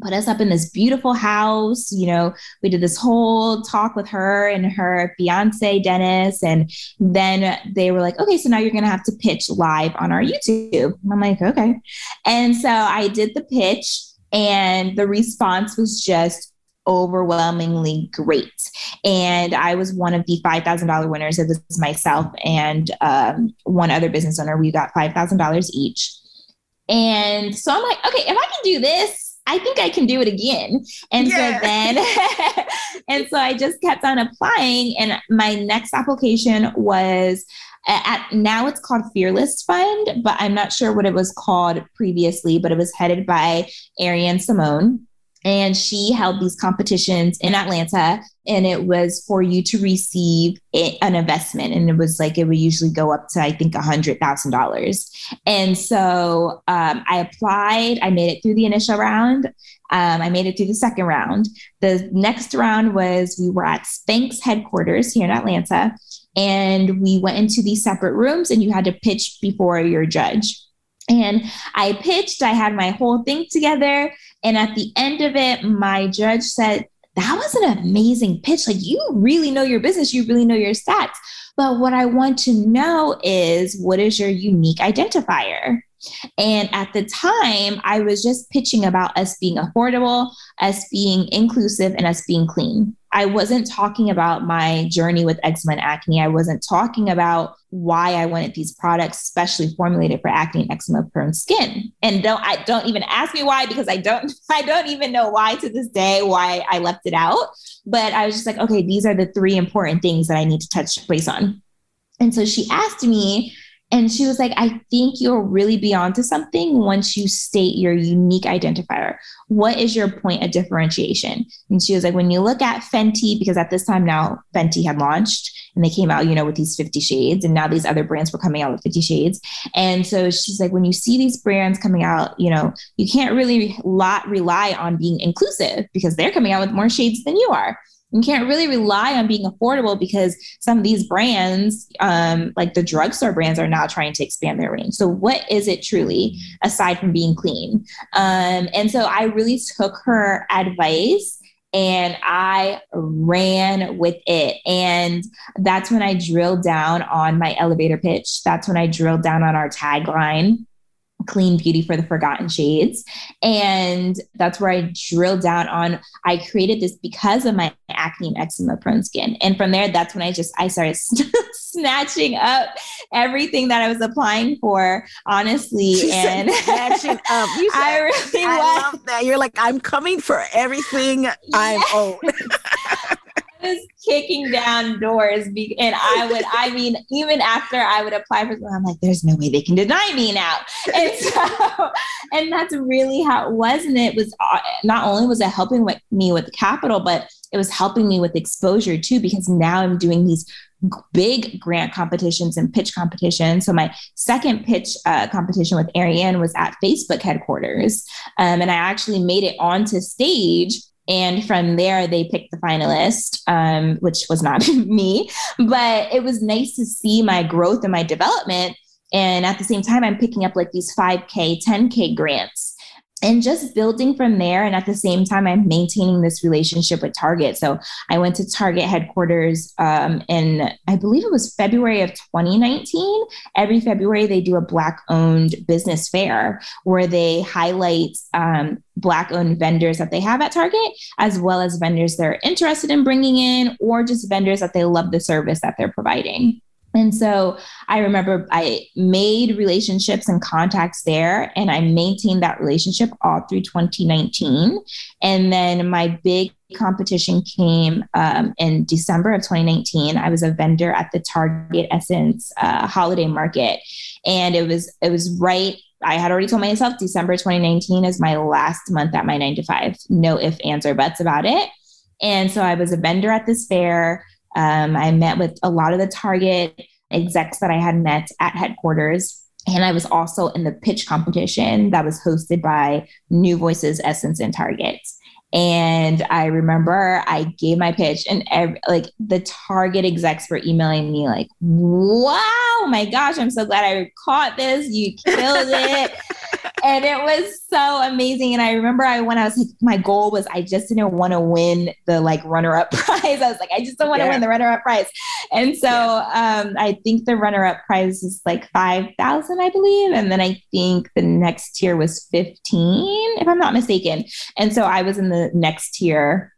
put us up in this beautiful house. You know, we did this whole talk with her and her fiance, Dennis. And then they were like, okay, so now you're going to have to pitch live on our YouTube. I'm like, okay. And so I did the pitch, and the response was just overwhelmingly great. And I was one of the $5,000 winners. It was myself and um, one other business owner. We got $5,000 each. And so I'm like, okay, if I can do this, I think I can do it again. And yeah. so then, and so I just kept on applying. And my next application was at now it's called Fearless Fund, but I'm not sure what it was called previously, but it was headed by Arian Simone and she held these competitions in Atlanta and it was for you to receive an investment. And it was like it would usually go up to I think a hundred thousand dollars. And so um, I applied I made it through the initial round. Um, I made it through the second round. The next round was we were at Spanx headquarters here in Atlanta and we went into these separate rooms and you had to pitch before your judge. And I pitched, I had my whole thing together. And at the end of it, my judge said, That was an amazing pitch. Like, you really know your business, you really know your stats. But what I want to know is what is your unique identifier? And at the time, I was just pitching about us being affordable, us being inclusive, and us being clean. I wasn't talking about my journey with eczema and acne. I wasn't talking about why I wanted these products specially formulated for acne and eczema prone skin. And don't I don't even ask me why because I don't I don't even know why to this day why I left it out. But I was just like, okay, these are the three important things that I need to touch base on. And so she asked me, And she was like, I think you'll really be onto something once you state your unique identifier. What is your point of differentiation? And she was like, when you look at Fenty, because at this time now Fenty had launched and they came out, you know, with these 50 shades, and now these other brands were coming out with 50 shades. And so she's like, when you see these brands coming out, you know, you can't really lot rely on being inclusive because they're coming out with more shades than you are you can't really rely on being affordable because some of these brands, um, like the drugstore brands, are now trying to expand their range. So, what is it truly aside from being clean? Um, and so, I really took her advice and I ran with it. And that's when I drilled down on my elevator pitch. That's when I drilled down on our tagline clean beauty for the forgotten shades. And that's where i drilled down on i created this because of my acne and eczema prone skin. And from there that's when i just i started snatching up everything that i was applying for honestly. She and snatching up.
You said, i really I love that. You're like i'm coming for everything i'm
was kicking down doors be- and I would, I mean, even after I would apply for I'm like, there's no way they can deny me now. And so, and that's really how it was. And it was uh, not only was it helping with me with the capital, but it was helping me with exposure too, because now I'm doing these big grant competitions and pitch competitions. So my second pitch uh, competition with Arian was at Facebook headquarters. Um, and I actually made it onto stage and from there, they picked the finalist, um, which was not me. But it was nice to see my growth and my development. And at the same time, I'm picking up like these 5K, 10K grants and just building from there. And at the same time i'm maintaining this relationship with target. So i went to target headquarters um, in i believe it was february of 2019 every february they do a black owned business fair where they highlight um, black owned vendors that they have at target as well as vendors they're interested in bringing in or just vendors that they love the service that they're providing and so I remember I made relationships and contacts there, and I maintained that relationship all through 2019. And then my big competition came um, in December of 2019. I was a vendor at the Target Essence uh, holiday market, and it was it was right. I had already told myself December 2019 is my last month at my nine to five. No ifs, ands, or buts about it. And so I was a vendor at this fair. Um, I met with a lot of the Target execs that I had met at headquarters. And I was also in the pitch competition that was hosted by New Voices, Essence, and Target. And I remember I gave my pitch, and every, like the Target execs were emailing me, like, wow, my gosh, I'm so glad I caught this. You killed it. and it was so amazing. And I remember I when I was like, my goal was I just didn't want to win the like runner-up prize. I was like, I just don't want to yeah. win the runner-up prize. And so yeah. um, I think the runner-up prize is like five thousand, I believe. And then I think the next tier was 15, if I'm not mistaken. And so I was in the next tier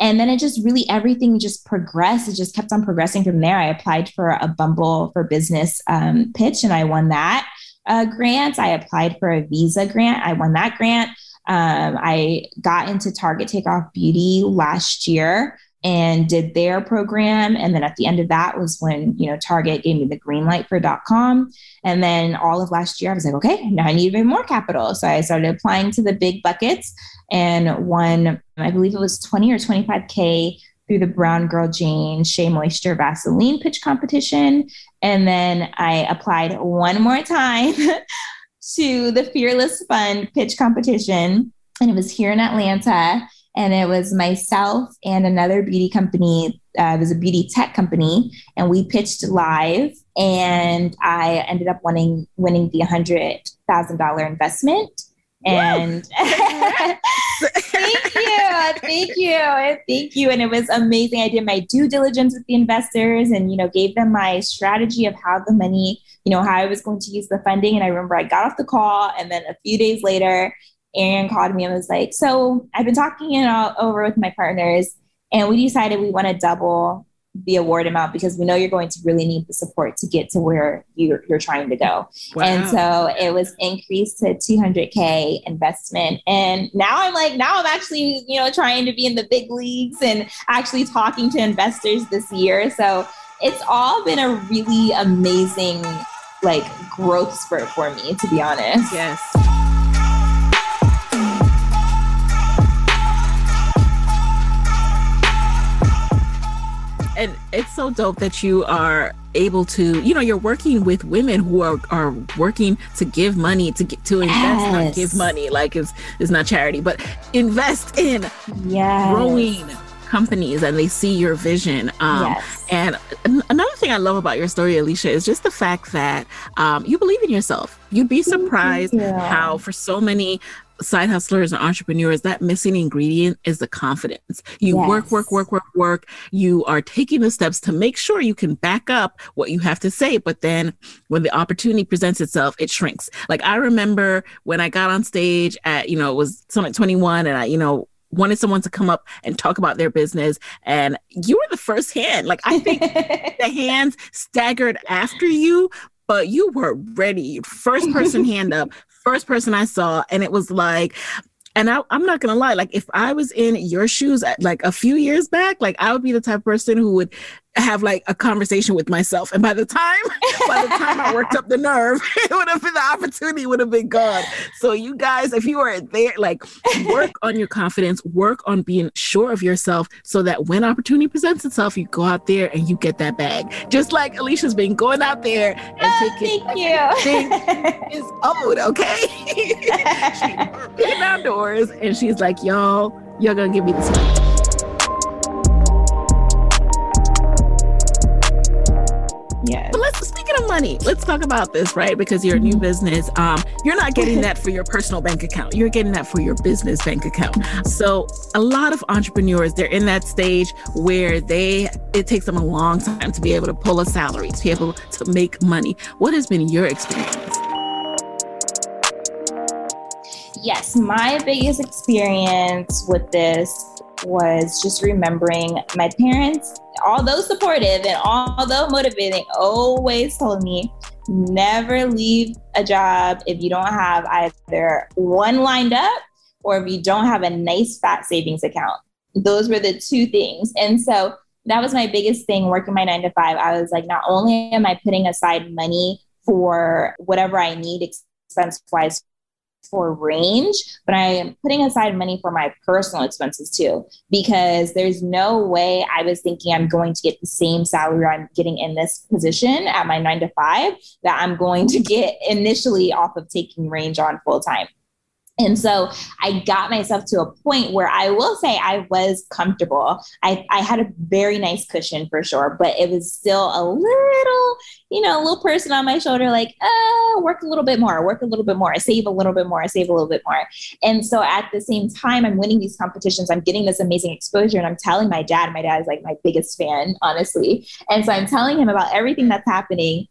and then it just really everything just progressed. It just kept on progressing from there. I applied for a Bumble for Business um, pitch and I won that uh, grant. I applied for a visa grant. I won that grant. Um, I got into Target Takeoff Beauty last year and did their program. And then at the end of that was when, you know, Target gave me the green light for .com. And then all of last year, I was like, okay, now I need even more capital. So I started applying to the big buckets and won, I believe it was 20 or 25K through the Brown Girl Jane SheaMoisture Vaseline pitch competition. And then I applied one more time to the Fearless Fund pitch competition. And it was here in Atlanta. And it was myself and another beauty company. Uh, it was a beauty tech company. And we pitched live. And I ended up winning, winning the $100,000 investment. And thank you. Thank you. Thank you. And it was amazing. I did my due diligence with the investors and, you know, gave them my strategy of how the money, you know, how I was going to use the funding. And I remember I got off the call and then a few days later, Arian called me and was like, So I've been talking it all over with my partners and we decided we want to double the award amount because we know you're going to really need the support to get to where you're, you're trying to go. Wow. And so it was increased to 200K investment. And now I'm like, now I'm actually, you know, trying to be in the big leagues and actually talking to investors this year. So it's all been a really amazing like growth spurt for me, to be honest.
Yes. And it's so dope that you are able to you know you're working with women who are are working to give money to get to invest yes. not give money like it's it's not charity but invest in
yes.
growing companies and they see your vision um, yes. and another thing i love about your story alicia is just the fact that um, you believe in yourself you'd be surprised how for so many side hustlers and entrepreneurs, that missing ingredient is the confidence. You yes. work, work, work, work, work. You are taking the steps to make sure you can back up what you have to say. But then when the opportunity presents itself, it shrinks. Like I remember when I got on stage at, you know, it was Summit 21 and I, you know, wanted someone to come up and talk about their business and you were the first hand like i think the hands staggered after you but you were ready. First person hand up first person I saw, and it was like, and I, am not gonna lie, like if I was in your shoes, like a few years back, like I would be the type of person who would have like a conversation with myself. And by the time, by the time I worked up the nerve, it would have been the opportunity would have been gone. So you guys, if you are there, like work on your confidence, work on being sure of yourself so that when opportunity presents itself, you go out there and you get that bag. Just like Alicia's been going out there and
oh, taking thank
you. is owed, okay? she's getting outdoors and she's like, y'all, y'all gonna give me this
Yeah.
But let's speaking of money, let's talk about this, right? Because you're a new business. Um, you're not getting that for your personal bank account. You're getting that for your business bank account. So a lot of entrepreneurs, they're in that stage where they it takes them a long time to be able to pull a salary, to be able to make money. What has been your experience?
Yes, my biggest experience with this was just remembering my parents, although supportive and although motivating, always told me never leave a job if you don't have either one lined up or if you don't have a nice fat savings account. Those were the two things. And so that was my biggest thing working my nine to five. I was like, not only am I putting aside money for whatever I need expense wise for range, but I am putting aside money for my personal expenses too, because there's no way I was thinking I'm going to get the same salary I'm getting in this position at my nine to five that I'm going to get initially off of taking range on full time. And so I got myself to a point where I will say I was comfortable. I, I had a very nice cushion for sure, but it was still a little, you know, a little person on my shoulder, like, uh, work a little bit more, work a little bit more, save a little bit more, save a little bit more. And so at the same time, I'm winning these competitions, I'm getting this amazing exposure, and I'm telling my dad, my dad is like my biggest fan, honestly. And so I'm telling him about everything that's happening.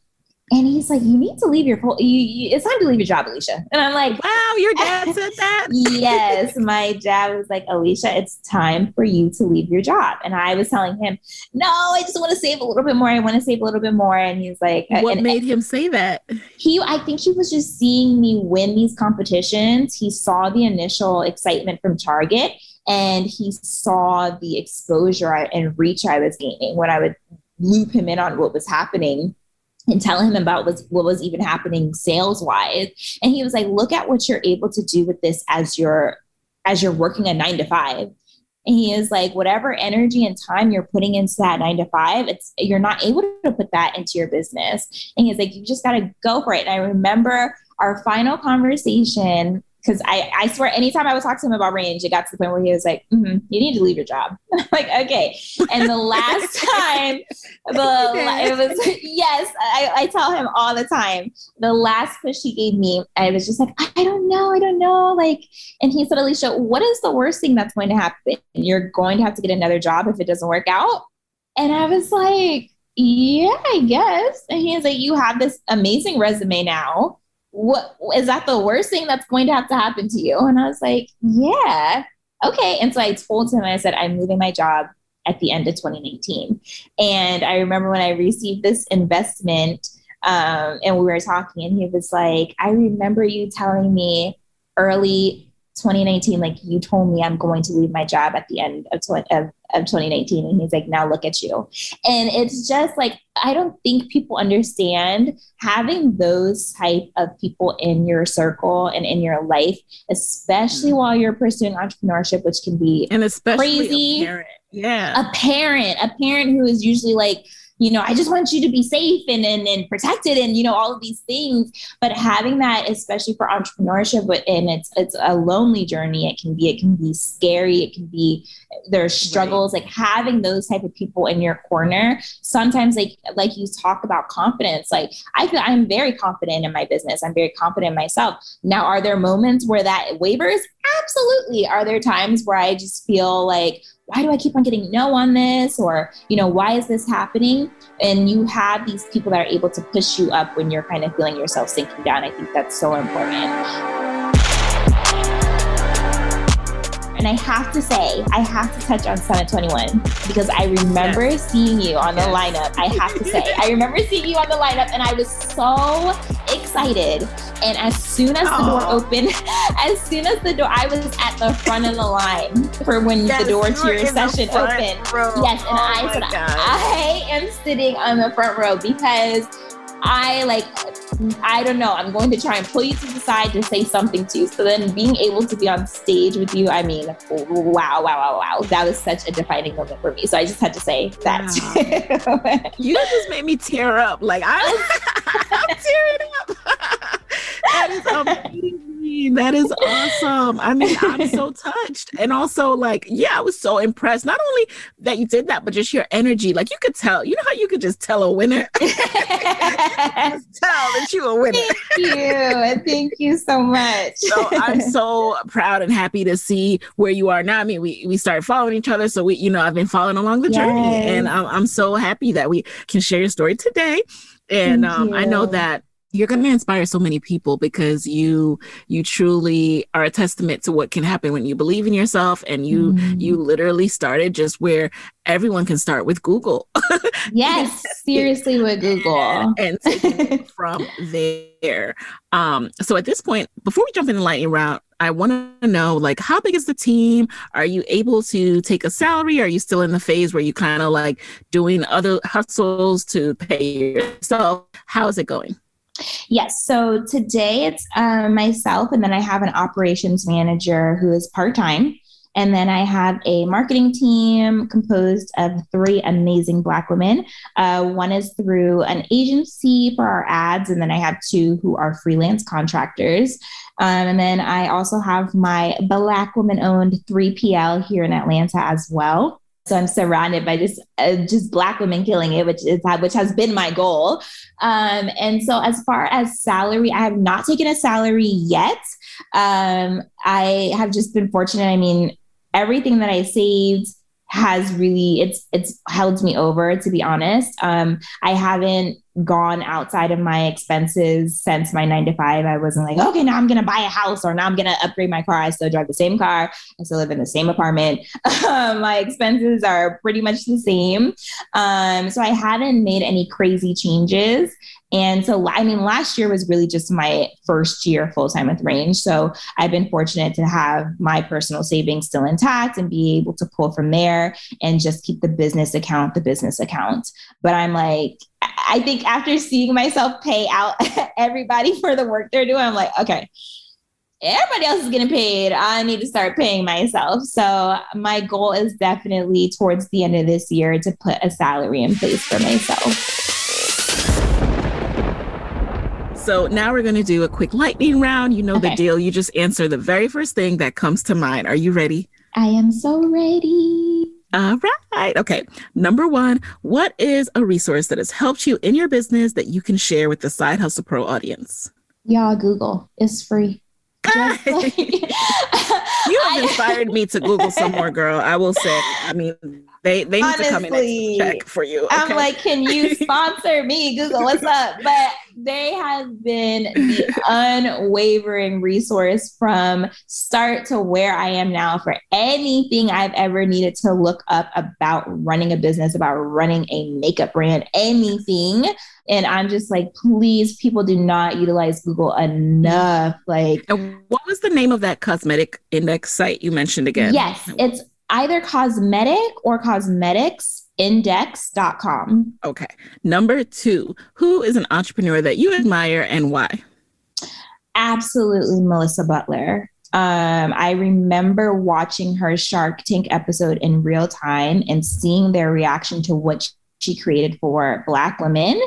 And he's like, "You need to leave your. You, you, it's time to leave your job, Alicia." And I'm like,
"Wow, your dad said that."
yes, my dad was like, "Alicia, it's time for you to leave your job." And I was telling him, "No, I just want to save a little bit more. I want to save a little bit more." And he's like,
"What made him say that?"
He, I think, he was just seeing me win these competitions. He saw the initial excitement from Target, and he saw the exposure and reach I was gaining when I would loop him in on what was happening and tell him about what was, what was even happening sales wise and he was like look at what you're able to do with this as you're as you're working a nine to five. And he is like whatever energy and time you're putting into that nine to five it's you're not able to put that into your business. And he's like you just got to go for it. And i remember our final conversation because I, I swear anytime I would talk to him about range, it got to the point where he was like, mm-hmm, you need to leave your job. like, okay. And the last time, the it was yes, I, I tell him all the time. The last push he gave me, I was just like, I don't know, I don't know. Like, and he said, Alicia, what is the worst thing that's going to happen? You're going to have to get another job if it doesn't work out. And I was like, yeah, I guess. And he was like, you have this amazing resume now what is that the worst thing that's going to have to happen to you? And I was like, yeah, okay. And so I told him, I said, I'm moving my job at the end of 2019. And I remember when I received this investment um, and we were talking, and he was like, I remember you telling me early 2019, like you told me I'm going to leave my job at the end of, tw- of, of 2019. And he's like, now look at you. And it's just like, I don't think people understand having those type of people in your circle and in your life, especially mm-hmm. while you're pursuing entrepreneurship, which can be
and especially
crazy.
A parent. Yeah.
A parent, a parent who is usually like, you know, I just want you to be safe and, and, and protected and, you know, all of these things. But having that, especially for entrepreneurship, and it's, it's a lonely journey. It can be, it can be scary. It can be, there's struggles, right. like having those type of people in your corner. Sometimes like, like you talk about confidence, like I feel I'm very confident in my business. I'm very confident in myself. Now, are there moments where that wavers? Absolutely. Are there times where I just feel like, why do I keep on getting no on this? Or, you know, why is this happening? And you have these people that are able to push you up when you're kind of feeling yourself sinking down. I think that's so important. And I have to say, I have to touch on Summit 21 because I remember yes. seeing you on yes. the lineup. I have to say, I remember seeing you on the lineup and I was so excited. And as soon as the door opened, as soon as the door, I was at the front of the line for when yes, the door to your session opened. Row. Yes, and oh I said, I am sitting on the front row because I like, I don't know. I'm going to try and pull you to the side to say something to you. So then being able to be on stage with you, I mean, wow, wow, wow, wow. That was such a defining moment for me. So I just had to say that.
Wow. you just made me tear up. Like I, I'm tearing up. that is amazing. That is awesome. I mean, I'm so touched. And also, like, yeah, I was so impressed. Not only that you did that, but just your energy. Like, you could tell, you know how you could just tell a winner? tell that you a winner.
Thank you. Thank you so much.
so I'm so proud and happy to see where you are now. I mean, we, we started following each other. So we, you know, I've been following along the journey. And I'm, I'm so happy that we can share your story today. And um, I know that you're going to inspire so many people because you you truly are a testament to what can happen when you believe in yourself and you mm. you literally started just where everyone can start with google
yes seriously with google
and, and from there um so at this point before we jump in the lightning round I want to know like how big is the team? Are you able to take a salary? Are you still in the phase where you kind of like doing other hustles to pay yourself? How is it going?
Yes. So today it's uh, myself, and then I have an operations manager who is part time. And then I have a marketing team composed of three amazing Black women. Uh, one is through an agency for our ads, and then I have two who are freelance contractors. Um, and then I also have my Black woman owned 3PL here in Atlanta as well. So I'm surrounded by just uh, just black women killing it, which is which has been my goal. Um, and so as far as salary, I have not taken a salary yet. Um, I have just been fortunate. I mean, everything that I saved has really it's it's held me over to be honest um i haven't gone outside of my expenses since my nine to five. I wasn't like okay now i'm gonna buy a house or now i'm gonna upgrade my car. I still drive the same car. I still live in the same apartment. Um, my expenses are pretty much the same. Um so i haven't made any crazy changes. And so, I mean, last year was really just my first year full time with Range. So I've been fortunate to have my personal savings still intact and be able to pull from there and just keep the business account the business account. But I'm like, I think after seeing myself pay out everybody for the work they're doing, I'm like, okay, everybody else is getting paid. I need to start paying myself. So my goal is definitely towards the end of this year to put a salary in place for myself.
So now we're going to do a quick lightning round. You know okay. the deal. You just answer the very first thing that comes to mind. Are you ready?
I am so ready.
All right. Okay. Number one, what is a resource that has helped you in your business that you can share with the Side Hustle Pro audience?
Y'all, Google. It's free.
you have inspired me to Google some more, girl. I will say. I mean, They they need Honestly, to come in and check for you.
Okay? I'm like, can you sponsor me? Google, what's up? But they have been the unwavering resource from start to where I am now for anything I've ever needed to look up about running a business, about running a makeup brand, anything. And I'm just like, please, people do not utilize Google enough. Like,
and what was the name of that cosmetic index site you mentioned again?
Yes, it's either cosmetic or cosmetics cosmeticsindex.com.
Okay. Number two, who is an entrepreneur that you admire and why?
Absolutely, Melissa Butler. Um, I remember watching her Shark Tank episode in real time and seeing their reaction to what she created for Black women,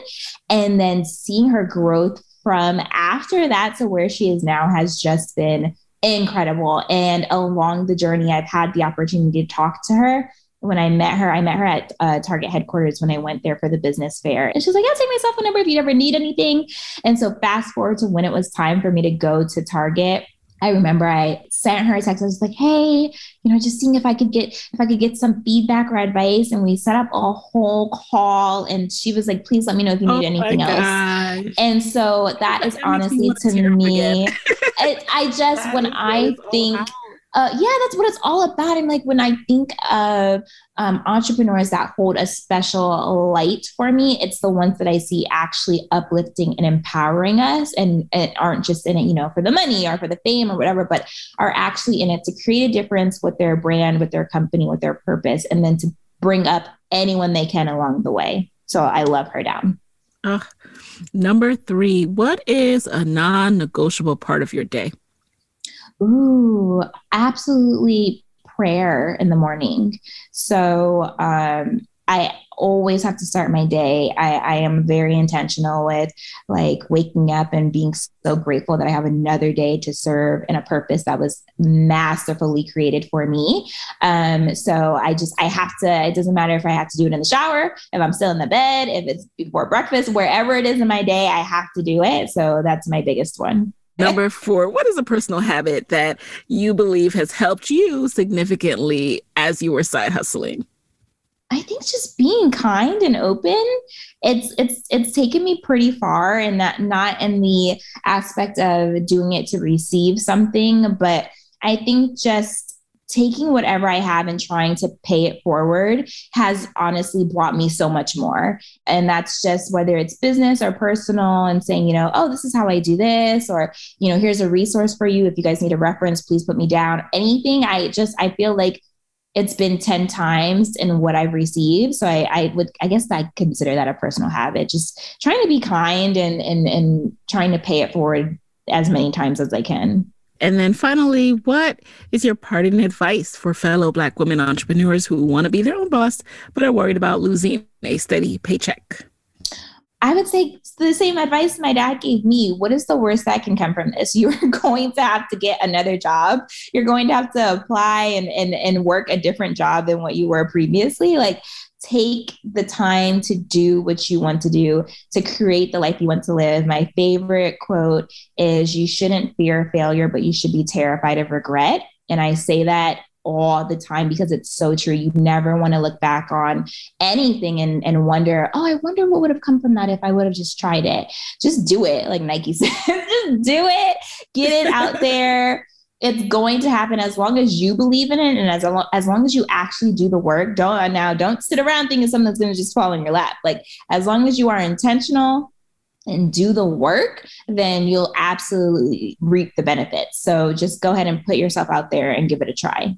and then seeing her growth from after that to where she is now has just been incredible. And along the journey, I've had the opportunity to talk to her. When I met her, I met her at uh, Target headquarters when I went there for the business fair. And she's like, I'll take my cell phone number if you ever need anything. And so, fast forward to when it was time for me to go to Target, I remember I sent her a text. I was like, "Hey, you know, just seeing if I could get if I could get some feedback or advice." And we set up a whole call, and she was like, "Please let me know if you need oh anything else." And so that, that is honestly to me, it, I just that when I think uh, yeah, that's what it's all about. And like when I think of um, entrepreneurs that hold a special light for me, it's the ones that I see actually uplifting and empowering us and, and aren't just in it, you know, for the money or for the fame or whatever, but are actually in it to create a difference with their brand, with their company, with their purpose, and then to bring up anyone they can along the way. So I love her down.
Uh, number three, what is a non negotiable part of your day?
Ooh, absolutely prayer in the morning. So um, I always have to start my day. I, I, am very intentional with like waking up and being so grateful that I have another day to serve in a purpose that was masterfully created for me. Um, so I just, I have to, it doesn't matter if I have to do it in the shower, if I'm still in the bed, if it's before breakfast, wherever it is in my day, I have to do it. So that's my biggest one.
Number four, what is a personal habit that you believe has helped you significantly as you were side hustling?
I think just being kind and open. It's it's it's taken me pretty far and that not in the aspect of doing it to receive something, but I think just taking whatever I have and trying to pay it forward has honestly brought me so much more. And that's just whether it's business or personal and saying, you know, oh, this is how I do this, or, you know, here's a resource for you. If you guys need a reference, please put me down. Anything. I just, I feel like it's been 10 times in what I've received. So I, I would, I guess I consider that a personal habit, just trying to be kind and, and, and trying to pay it forward as many times as I can.
And then finally, what is your parting advice for fellow Black women entrepreneurs who want to be their own boss, but are worried about losing a steady paycheck?
I would say the same advice my dad gave me. What is the worst that can come from this? You're going to have to get another job. You're going to have to apply and, and, and work a different job than what you were previously. Like, take the time to do what you want to do to create the life you want to live. My favorite quote is You shouldn't fear failure, but you should be terrified of regret. And I say that all the time because it's so true. You never want to look back on anything and, and wonder, oh, I wonder what would have come from that if I would have just tried it. Just do it, like Nike says. just do it, get it out there it's going to happen as long as you believe in it and as long, as long as you actually do the work. Don't uh, now don't sit around thinking something's going to just fall in your lap. Like as long as you are intentional and do the work then you'll absolutely reap the benefits. So just go ahead and put yourself out there and give it a try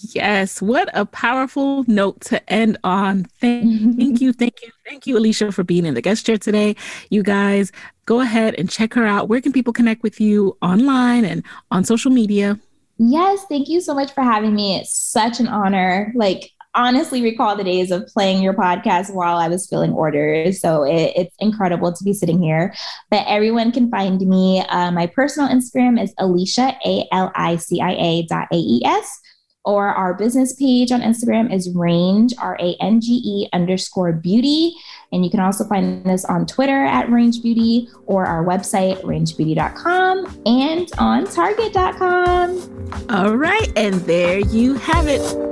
Yes, what a powerful note to end on. Thank, thank you, thank you, thank you, Alicia, for being in the guest chair today. You guys go ahead and check her out. Where can people connect with you online and on social media?
Yes, thank you so much for having me. It's such an honor. Like, honestly recall the days of playing your podcast while I was filling orders. So it, it's incredible to be sitting here. But everyone can find me. Uh, my personal Instagram is Alicia, A L I C I A dot A E S or our business page on Instagram is range, R A N G E underscore beauty. And you can also find us on Twitter at Range Beauty or our website, rangebeauty.com and on target.com.
All right. And there you have it.